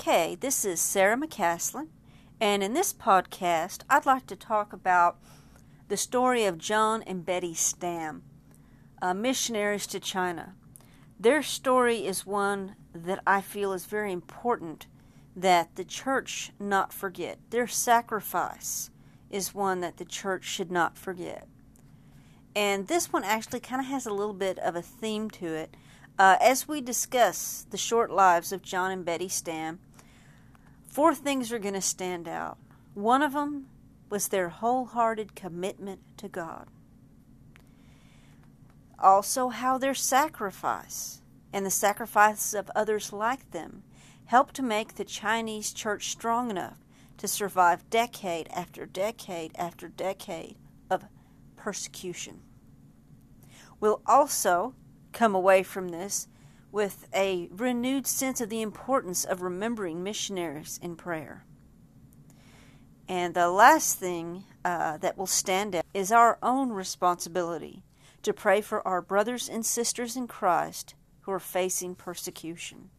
Okay, this is Sarah McCaslin, and in this podcast, I'd like to talk about the story of John and Betty Stam, uh, missionaries to China. Their story is one that I feel is very important that the church not forget. Their sacrifice is one that the church should not forget. And this one actually kind of has a little bit of a theme to it. Uh, as we discuss the short lives of John and Betty Stam, four things are going to stand out. One of them was their wholehearted commitment to God. Also, how their sacrifice and the sacrifices of others like them helped to make the Chinese church strong enough to survive decade after decade after decade of persecution. We'll also come away from this with a renewed sense of the importance of remembering missionaries in prayer. And the last thing uh, that will stand out is our own responsibility to pray for our brothers and sisters in Christ who are facing persecution.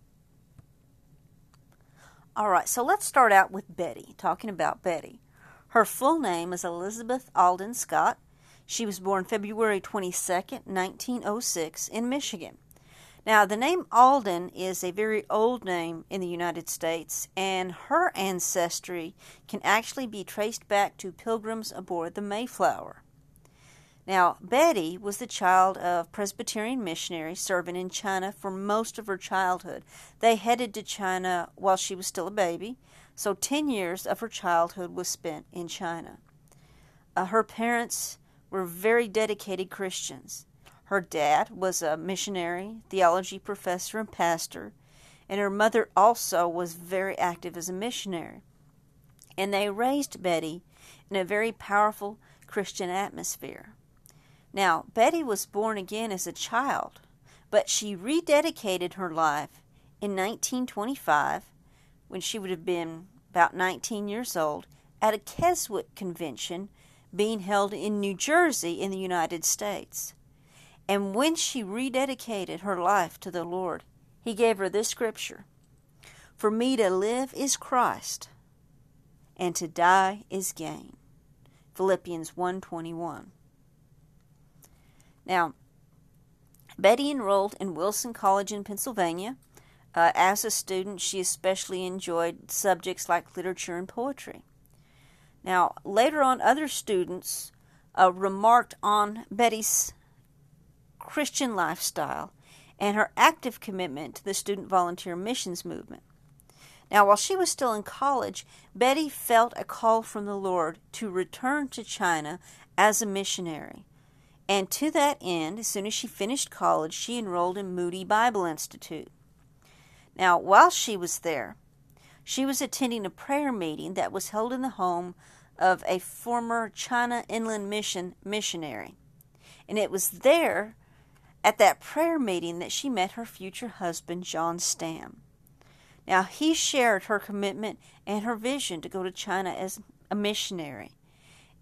All right, so let's start out with Betty, talking about Betty. Her full name is Elizabeth Alden Scott. She was born February 22nd, 1906, in Michigan. Now, the name Alden is a very old name in the United States, and her ancestry can actually be traced back to pilgrims aboard the Mayflower. Now, Betty was the child of Presbyterian missionaries serving in China for most of her childhood. They headed to China while she was still a baby, so 10 years of her childhood was spent in China. Uh, her parents were very dedicated Christians. Her dad was a missionary, theology professor, and pastor, and her mother also was very active as a missionary. And they raised Betty in a very powerful Christian atmosphere. Now, Betty was born again as a child, but she rededicated her life in 1925 when she would have been about 19 years old at a Keswick convention being held in New Jersey in the United States. And when she rededicated her life to the Lord, he gave her this scripture For me to live is Christ, and to die is gain. Philippians 121. Now, Betty enrolled in Wilson College in Pennsylvania. Uh, as a student, she especially enjoyed subjects like literature and poetry. Now, later on, other students uh, remarked on Betty's Christian lifestyle and her active commitment to the student volunteer missions movement. Now, while she was still in college, Betty felt a call from the Lord to return to China as a missionary. And to that end, as soon as she finished college, she enrolled in Moody Bible Institute. Now, while she was there, she was attending a prayer meeting that was held in the home of a former China Inland Mission missionary. And it was there at that prayer meeting that she met her future husband, John Stam. Now, he shared her commitment and her vision to go to China as a missionary.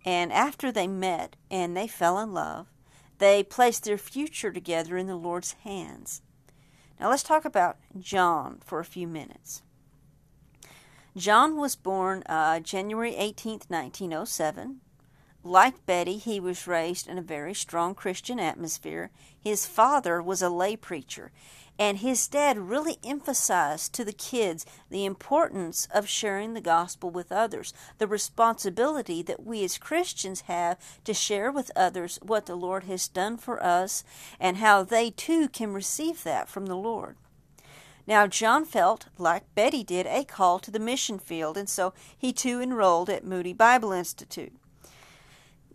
And after they met and they fell in love, they placed their future together in the Lord's hands. Now let's talk about John for a few minutes. John was born uh, January 18, 1907. Like Betty, he was raised in a very strong Christian atmosphere. His father was a lay preacher, and his dad really emphasized to the kids the importance of sharing the gospel with others, the responsibility that we as Christians have to share with others what the Lord has done for us and how they too can receive that from the Lord. Now, John felt, like Betty did, a call to the mission field, and so he too enrolled at Moody Bible Institute.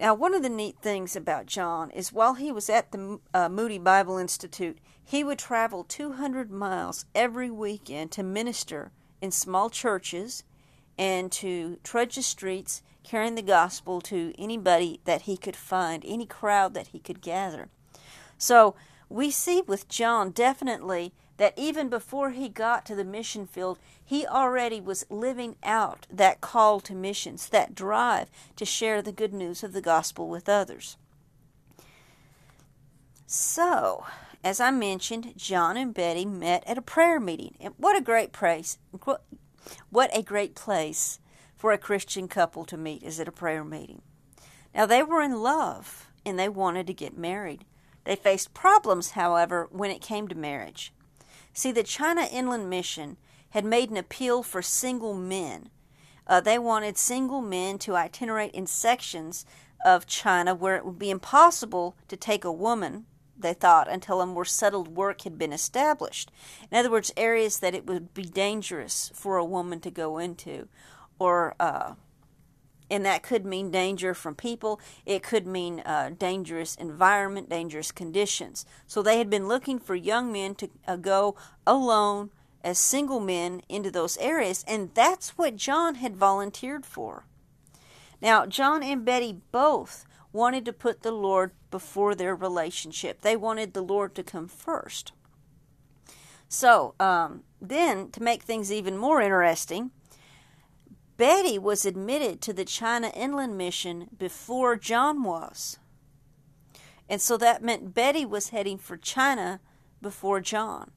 Now, one of the neat things about John is while he was at the uh, Moody Bible Institute, he would travel 200 miles every weekend to minister in small churches and to trudge the streets carrying the gospel to anybody that he could find, any crowd that he could gather. So, we see with John definitely that even before he got to the mission field, he already was living out that call to missions, that drive to share the good news of the gospel with others. So, as I mentioned, John and Betty met at a prayer meeting. And what a great place. what a great place for a Christian couple to meet is at a prayer meeting. Now, they were in love and they wanted to get married. They faced problems, however, when it came to marriage. See, the China Inland Mission had made an appeal for single men. Uh, they wanted single men to itinerate in sections of China where it would be impossible to take a woman, they thought, until a more settled work had been established. In other words, areas that it would be dangerous for a woman to go into, or uh, and that could mean danger from people. It could mean uh, dangerous environment, dangerous conditions. So they had been looking for young men to uh, go alone as single men into those areas, and that's what John had volunteered for. Now, John and Betty both wanted to put the Lord before their relationship. They wanted the Lord to come first. So, um, then, to make things even more interesting, Betty was admitted to the China Inland Mission before John was. And so that meant Betty was heading for China before John.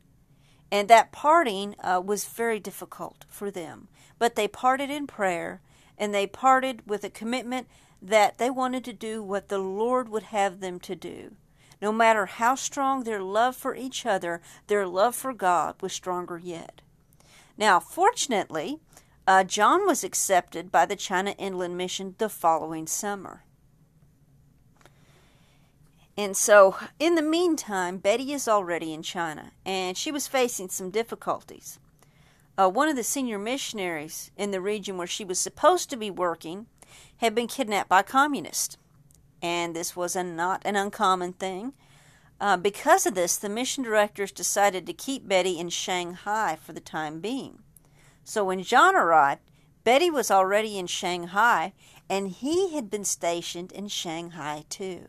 And that parting uh, was very difficult for them. But they parted in prayer, and they parted with a commitment that they wanted to do what the Lord would have them to do. No matter how strong their love for each other, their love for God was stronger yet. Now, fortunately, uh, John was accepted by the China Inland Mission the following summer. And so, in the meantime, Betty is already in China, and she was facing some difficulties. Uh, one of the senior missionaries in the region where she was supposed to be working had been kidnapped by communists, and this was a, not an uncommon thing. Uh, because of this, the mission directors decided to keep Betty in Shanghai for the time being. So when John arrived, Betty was already in Shanghai, and he had been stationed in Shanghai too.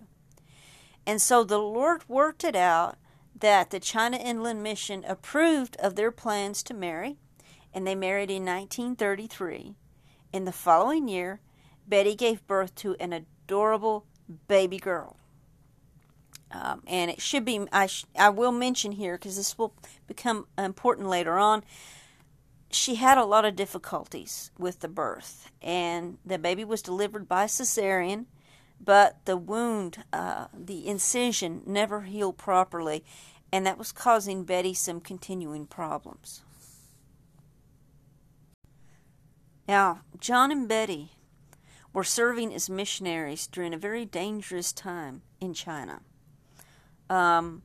And so the Lord worked it out that the China Inland Mission approved of their plans to marry, and they married in 1933. In the following year, Betty gave birth to an adorable baby girl. Um, and it should be, I, sh- I will mention here because this will become important later on she had a lot of difficulties with the birth, and the baby was delivered by cesarean, but the wound, uh, the incision, never healed properly, and that was causing Betty some continuing problems. Now, John and Betty were serving as missionaries during a very dangerous time in China. Um,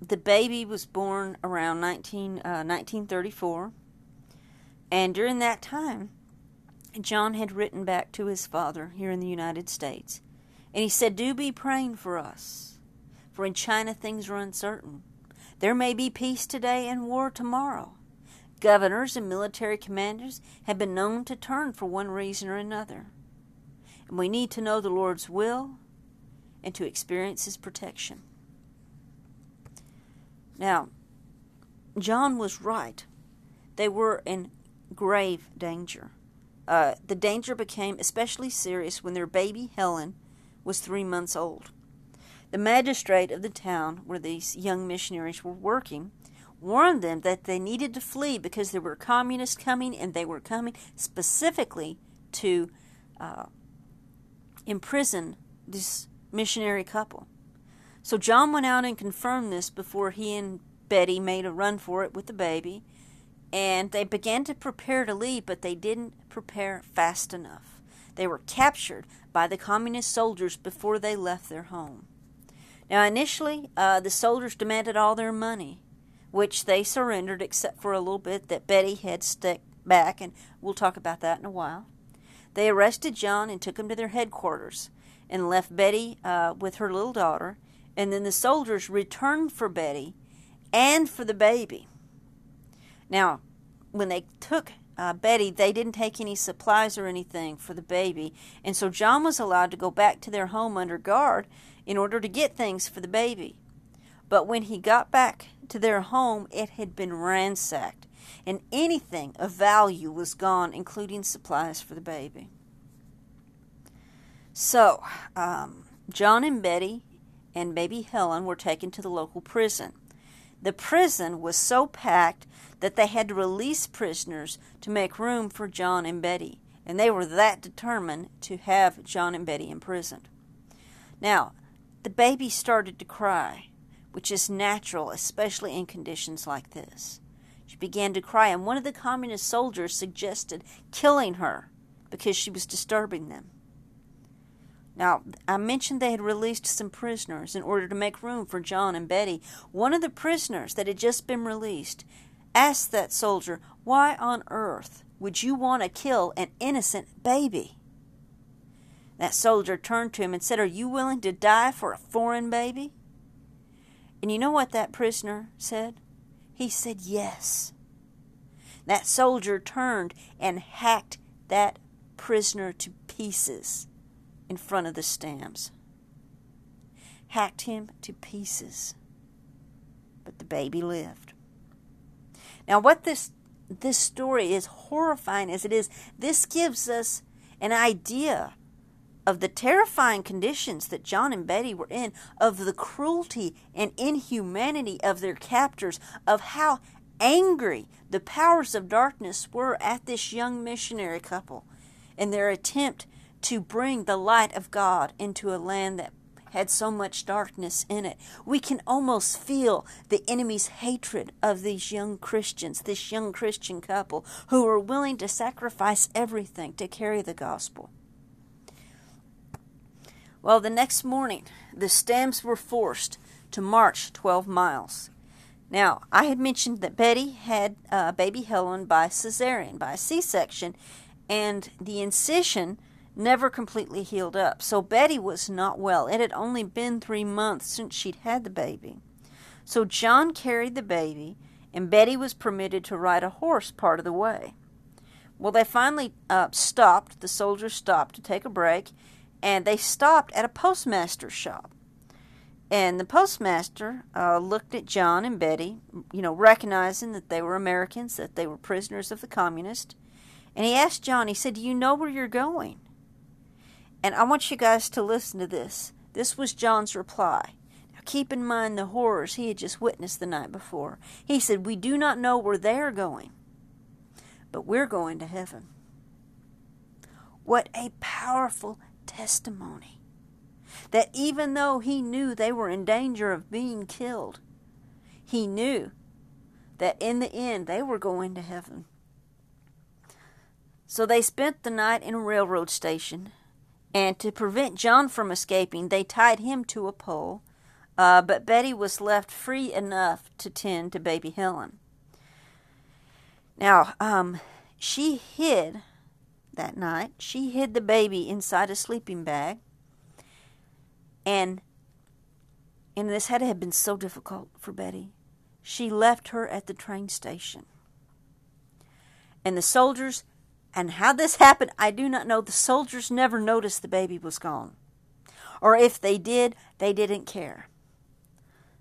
the baby was born around 19, uh, 1934 and during that time, John had written back to his father here in the United States. And he said, Do be praying for us, for in China things are uncertain. There may be peace today and war tomorrow. Governors and military commanders have been known to turn for one reason or another. And we need to know the Lord's will and to experience His protection. Now, John was right. They were in grave danger. Uh, the danger became especially serious when their baby Helen was three months old. The magistrate of the town where these young missionaries were working warned them that they needed to flee because there were communists coming and they were coming specifically to uh, imprison this missionary couple. So John went out and confirmed this before he and Betty made a run for it with the baby and they began to prepare to leave, but they didn't prepare fast enough. They were captured by the communist soldiers before they left their home. Now, initially, uh, the soldiers demanded all their money, which they surrendered except for a little bit that Betty had stuck back, and we'll talk about that in a while. They arrested John and took him to their headquarters and left Betty uh, with her little daughter, and then the soldiers returned for Betty and for the baby. Now, when they took uh, Betty, they didn't take any supplies or anything for the baby, and so John was allowed to go back to their home under guard in order to get things for the baby. But when he got back to their home, it had been ransacked, and anything of value was gone, including supplies for the baby. So, um, John and Betty and baby Helen were taken to the local prison. the prison was so packed that they had to release prisoners to make room for John and Betty, and they were that determined to have John and Betty imprisoned. Now, the baby started to cry, which is natural, especially in conditions like this. She began to cry, and one of the communist soldiers suggested killing her because she was disturbing them. Now, I mentioned they had released some prisoners in order to make room for John and Betty. One of the prisoners that had just been released asked that soldier, Why on earth would you want to kill an innocent baby? That soldier turned to him and said, Are you willing to die for a foreign baby? And you know what that prisoner said? He said, Yes. That soldier turned and hacked that prisoner to pieces in front of the Stams. Hacked him to pieces. But the baby lived. Now, what this this story is horrifying as it is, this gives us an idea of the terrifying conditions that John and Betty were in, of the cruelty and inhumanity of their captors, of how angry the powers of darkness were at this young missionary couple in their attempt to bring the light of God into a land that had so much darkness in it. We can almost feel the enemy's hatred of these young Christians, this young Christian couple who were willing to sacrifice everything to carry the gospel. Well, the next morning, the Stams were forced to march 12 miles. Now, I had mentioned that Betty had uh, baby Helen by cesarean, by C section, and the incision never completely healed up. So Betty was not well. It had only been three months since she'd had the baby. So John carried the baby, and Betty was permitted to ride a horse part of the way. Well, they finally uh, stopped. The soldiers stopped to take a break, and they stopped at a postmaster's shop. And the postmaster uh, looked at John and Betty, you know, recognizing that they were Americans, that they were prisoners of the communists. And he asked John, he said, Do you know where you're going? And I want you guys to listen to this. This was John's reply. Now keep in mind the horrors he had just witnessed the night before. He said, We do not know where they're going, but we're going to heaven. What a powerful testimony. That even though he knew they were in danger of being killed, he knew that in the end they were going to heaven. So they spent the night in a railroad station, and to prevent John from escaping, they tied him to a pole. Uh, but Betty was left free enough to tend to baby Helen. Now, um, she hid that night. She hid the baby inside a sleeping bag. And and this had to have been so difficult for Betty. She left her at the train station. And the soldiers, and how this happened, I do not know. The soldiers never noticed the baby was gone. Or if they did, they didn't care.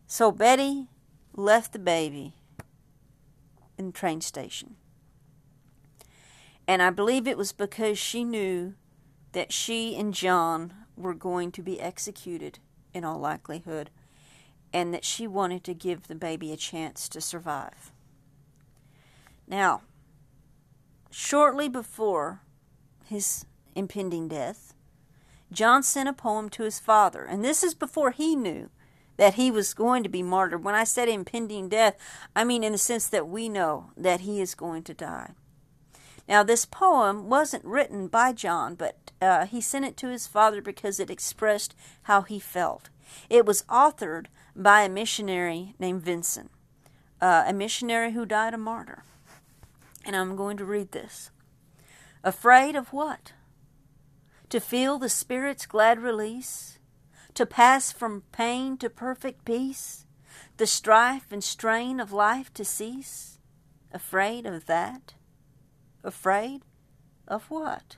So Betty left the baby in the train station. And I believe it was because she knew that she and John were going to be executed in all likelihood, and that she wanted to give the baby a chance to survive. Now, shortly before his impending death, John sent a poem to his father, and this is before he knew that he was going to be martyred. When I said impending death, I mean in the sense that we know that he is going to die. Now, this poem wasn't written by John, but uh, he sent it to his father because it expressed how he felt. It was authored by a missionary named Vincent, uh, a missionary who died a martyr. And I'm going to read this. Afraid of what? To feel the Spirit's glad release? To pass from pain to perfect peace? The strife and strain of life to cease? Afraid of that? Afraid of what?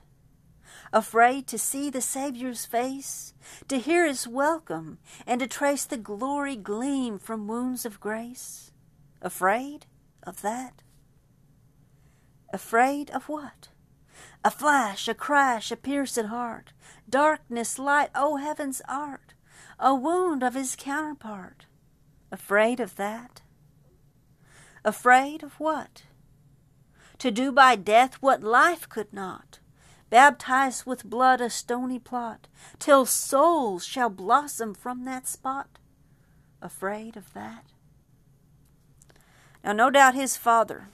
Afraid to see the Saviour's face, to hear his welcome, and to trace the glory gleam from wounds of grace? Afraid of that? Afraid of what? A flash, a crash, a pierced heart, darkness, light, O heaven's art, a wound of his counterpart. Afraid of that? Afraid of what? To do by death what life could not. Baptize with blood a stony plot, till souls shall blossom from that spot. Afraid of that? Now, no doubt his father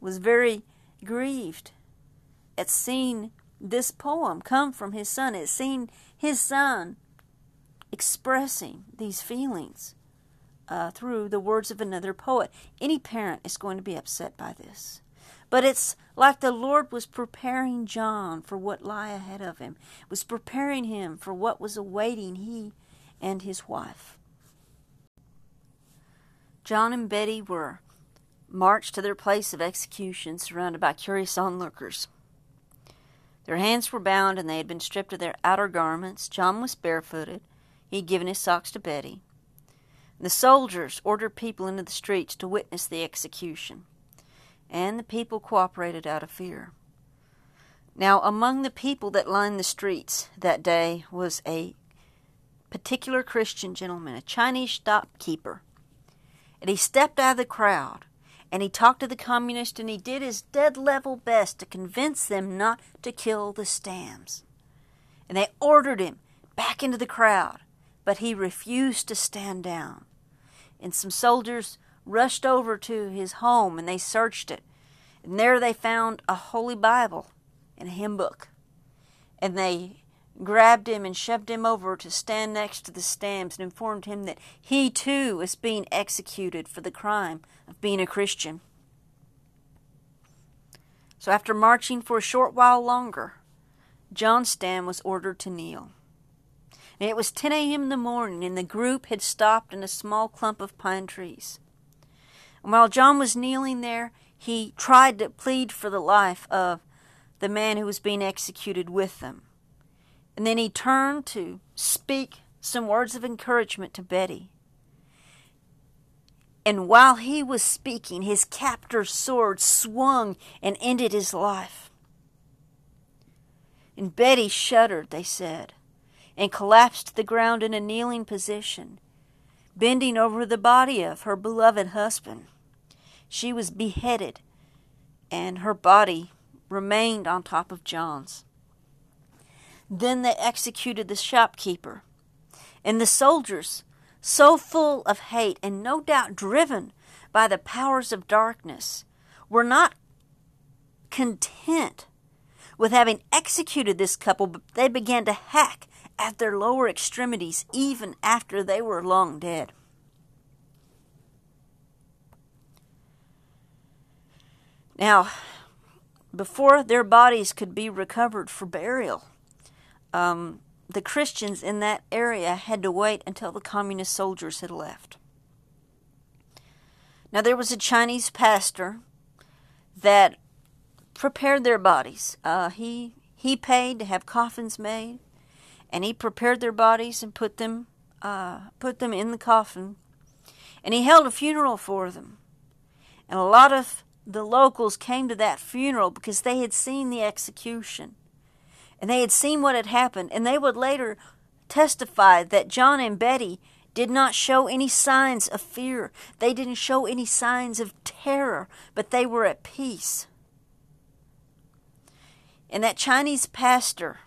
was very grieved at seeing this poem come from his son, at seeing his son expressing these feelings uh, through the words of another poet. Any parent is going to be upset by this. But it's like the Lord was preparing John for what lay ahead of him, was preparing him for what was awaiting he and his wife. John and Betty were marched to their place of execution, surrounded by curious onlookers. Their hands were bound, and they had been stripped of their outer garments. John was barefooted. He had given his socks to Betty. The soldiers ordered people into the streets to witness the execution, and the people cooperated out of fear. Now, among the people that lined the streets that day was a particular Christian gentleman, a Chinese shopkeeper. And he stepped out of the crowd and he talked to the communists and he did his dead level best to convince them not to kill the Stams. And they ordered him back into the crowd, but he refused to stand down. And some soldiers rushed over to his home and they searched it. And there they found a holy Bible and a hymn book. And they grabbed him and shoved him over to stand next to the Stams and informed him that he too was being executed for the crime of being a Christian. So after marching for a short while longer, John Stam was ordered to kneel. And it was 10 a.m. in the morning, and the group had stopped in a small clump of pine trees. And while John was kneeling there, he tried to plead for the life of the man who was being executed with them. And then he turned to speak some words of encouragement to Betty. And while he was speaking, his captor's sword swung and ended his life. And Betty shuddered, they said, and collapsed to the ground in a kneeling position, bending over the body of her beloved husband. She was beheaded, and her body remained on top of John's. Then they executed the shopkeeper. And the soldiers, so full of hate and no doubt driven by the powers of darkness, were not content with having executed this couple, but they began to hack at their lower extremities even after they were long dead. Now, before their bodies could be recovered for burial, um, the Christians in that area had to wait until the communist soldiers had left. Now, there was a Chinese pastor that prepared their bodies. Uh, he he paid to have coffins made, and he prepared their bodies and put them uh, put them in the coffin, and he held a funeral for them. And a lot of the locals came to that funeral because they had seen the execution and they had seen what had happened, and they would later testify that John and Betty did not show any signs of fear. They didn't show any signs of terror, but they were at peace. And that Chinese pastor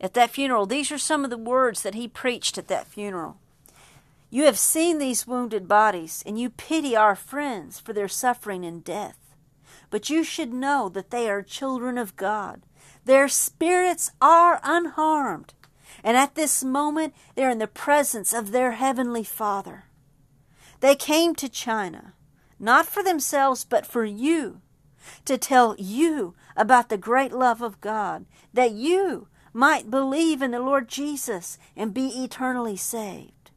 at that funeral, these are some of the words that he preached at that funeral. You have seen these wounded bodies, and you pity our friends for their suffering and death. But you should know that they are children of God their spirits are unharmed. And at this moment, they're in the presence of their Heavenly Father. They came to China, not for themselves, but for you, to tell you about the great love of God, that you might believe in the Lord Jesus and be eternally saved.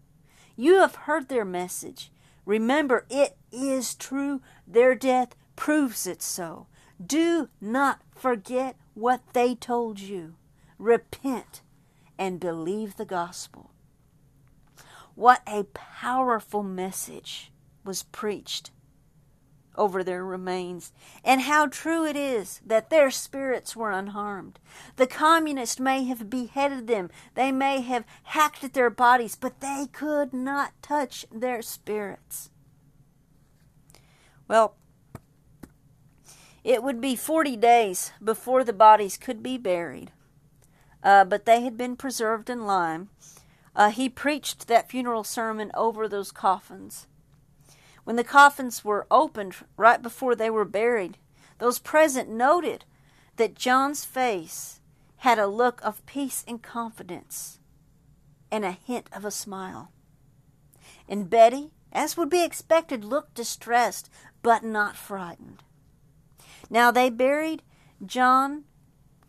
You have heard their message. Remember, it is true. Their death proves it so. Do not forget what they told you. Repent and believe the gospel. What a powerful message was preached over their remains, and how true it is that their spirits were unharmed. The communists may have beheaded them, they may have hacked at their bodies, but they could not touch their spirits. Well, it would be 40 days before the bodies could be buried, uh, but they had been preserved in lime. Uh, he preached that funeral sermon over those coffins. When the coffins were opened right before they were buried, those present noted that John's face had a look of peace and confidence and a hint of a smile. And Betty, as would be expected, looked distressed but not frightened. Now they buried John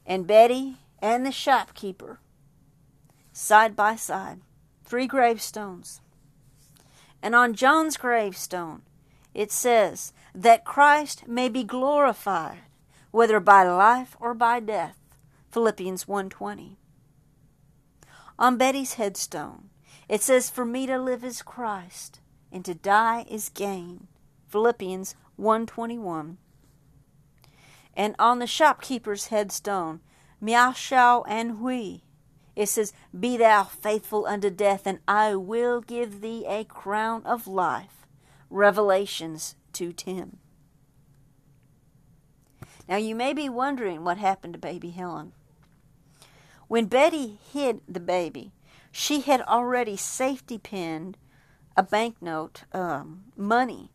and Betty and the shopkeeper side by side, three gravestones. And on John's gravestone it says that Christ may be glorified whether by life or by death. Philippians 1:20. On Betty's headstone it says for me to live is Christ and to die is gain. Philippians 1:21 and on the shopkeeper's headstone, Miao Shao and Hui, it says, Be thou faithful unto death, and I will give thee a crown of life. Revelations 2.10. Now you may be wondering what happened to baby Helen. When Betty hid the baby, she had already safety pinned a banknote, um, money,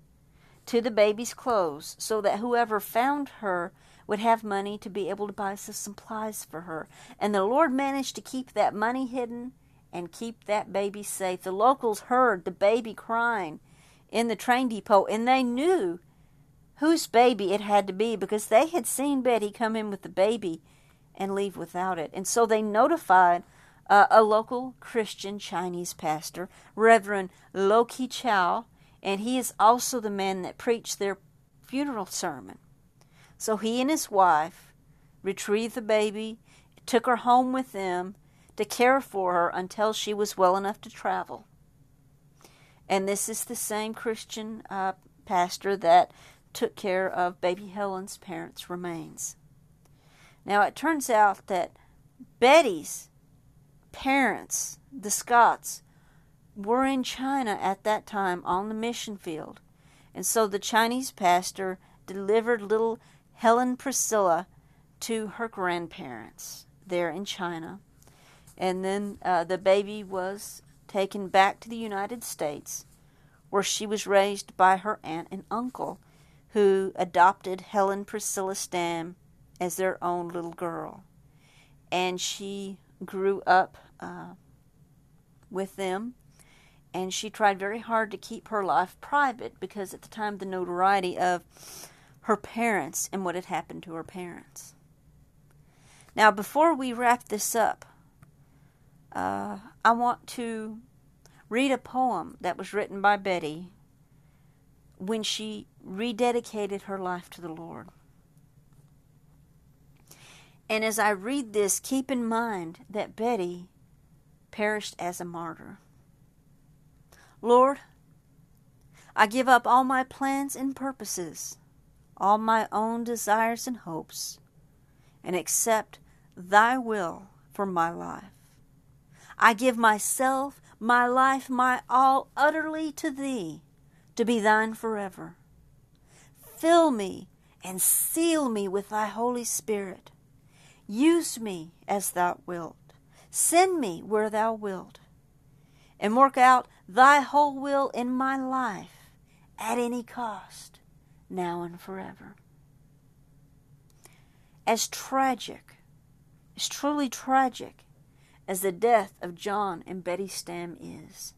to the baby's clothes so that whoever found her would have money to be able to buy some supplies for her. And the Lord managed to keep that money hidden and keep that baby safe. The locals heard the baby crying in the train depot and they knew whose baby it had to be because they had seen Betty come in with the baby and leave without it. And so they notified uh, a local Christian Chinese pastor, Reverend Lo Ki Chow, and he is also the man that preached their funeral sermon. So he and his wife retrieved the baby, took her home with them to care for her until she was well enough to travel. And this is the same Christian uh, pastor that took care of baby Helen's parents' remains. Now it turns out that Betty's parents, the Scotts, were in China at that time on the mission field. And so the Chinese pastor delivered little Helen Priscilla to her grandparents there in China. And then uh, the baby was taken back to the United States, where she was raised by her aunt and uncle, who adopted Helen Priscilla Stam as their own little girl. And she grew up uh, with them, and she tried very hard to keep her life private because at the time the notoriety of her parents and what had happened to her parents. Now, before we wrap this up, uh, I want to read a poem that was written by Betty when she rededicated her life to the Lord. And as I read this, keep in mind that Betty perished as a martyr. Lord, I give up all my plans and purposes all my own desires and hopes, and accept Thy will for my life. I give myself, my life, my all utterly to Thee, to be Thine forever. Fill me and seal me with Thy Holy Spirit. Use me as Thou wilt. Send me where Thou wilt. And work out Thy whole will in my life at any cost now and forever. As tragic, as truly tragic as the death of John and Betty Stam is,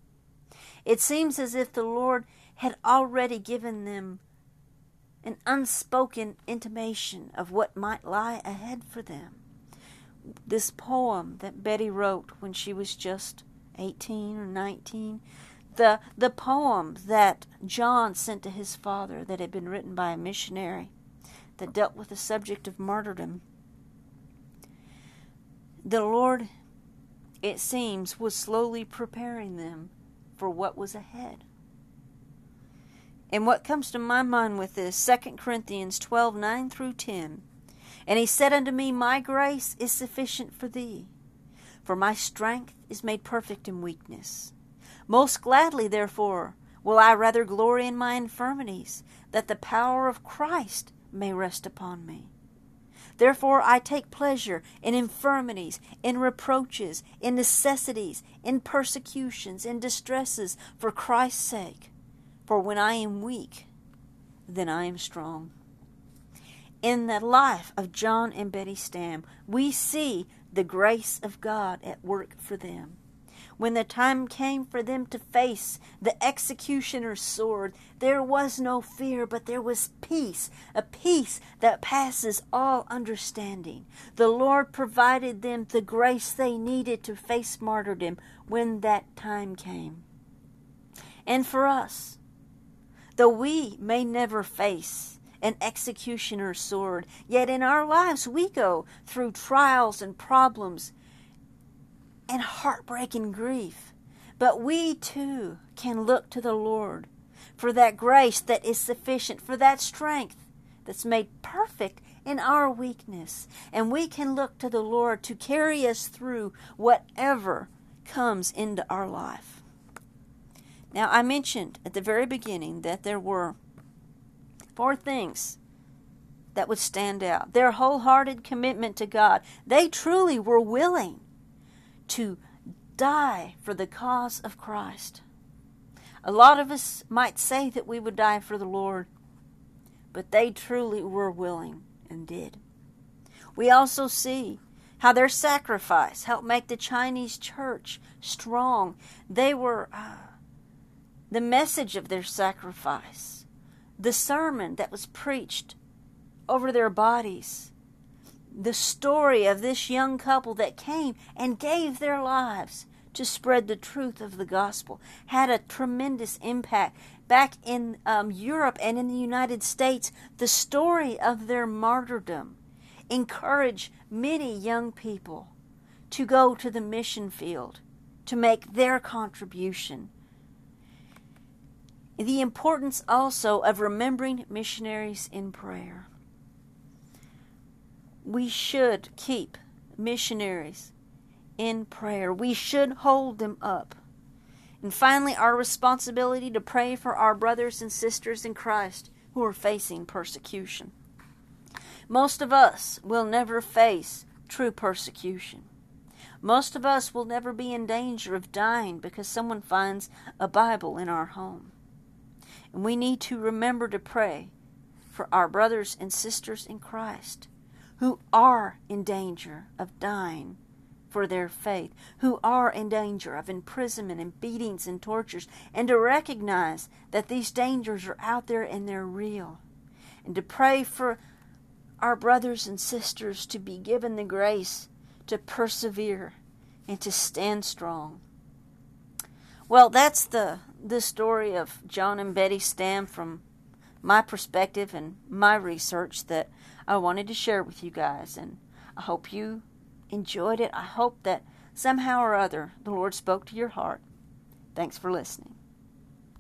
it seems as if the Lord had already given them an unspoken intimation of what might lie ahead for them. This poem that Betty wrote when she was just 18 or 19 the the poem that John sent to his father that had been written by a missionary that dealt with the subject of martyrdom. The Lord, it seems, was slowly preparing them for what was ahead. And what comes to my mind with this, 2 Corinthians 12 9 through 10. And he said unto me, My grace is sufficient for thee, for my strength is made perfect in weakness. Most gladly, therefore, will I rather glory in my infirmities, that the power of Christ may rest upon me. Therefore I take pleasure in infirmities, in reproaches, in necessities, in persecutions, in distresses, for Christ's sake. For when I am weak, then I am strong. In the life of John and Betty Stam, we see the grace of God at work for them. When the time came for them to face the executioner's sword, there was no fear, but there was peace, a peace that passes all understanding. The Lord provided them the grace they needed to face martyrdom when that time came. And for us, though we may never face an executioner's sword, yet in our lives we go through trials and problems and heartbreaking grief. But we too can look to the Lord for that grace that is sufficient, for that strength that's made perfect in our weakness. And we can look to the Lord to carry us through whatever comes into our life. Now, I mentioned at the very beginning that there were four things that would stand out their wholehearted commitment to God. They truly were willing to die for the cause of Christ. A lot of us might say that we would die for the Lord, but they truly were willing and did. We also see how their sacrifice helped make the Chinese church strong. They were uh, the message of their sacrifice, the sermon that was preached over their bodies the story of this young couple that came and gave their lives to spread the truth of the gospel had a tremendous impact. Back in um, Europe and in the United States, the story of their martyrdom encouraged many young people to go to the mission field to make their contribution. The importance also of remembering missionaries in prayer we should keep missionaries in prayer. We should hold them up. And finally, our responsibility to pray for our brothers and sisters in Christ who are facing persecution. Most of us will never face true persecution. Most of us will never be in danger of dying because someone finds a Bible in our home. And we need to remember to pray for our brothers and sisters in Christ who are in danger of dying for their faith, who are in danger of imprisonment and beatings and tortures, and to recognize that these dangers are out there and they're real, and to pray for our brothers and sisters to be given the grace to persevere and to stand strong. Well, that's the the story of John and Betty Stam from my perspective and my research that I wanted to share with you guys. And I hope you enjoyed it. I hope that somehow or other the Lord spoke to your heart. Thanks for listening.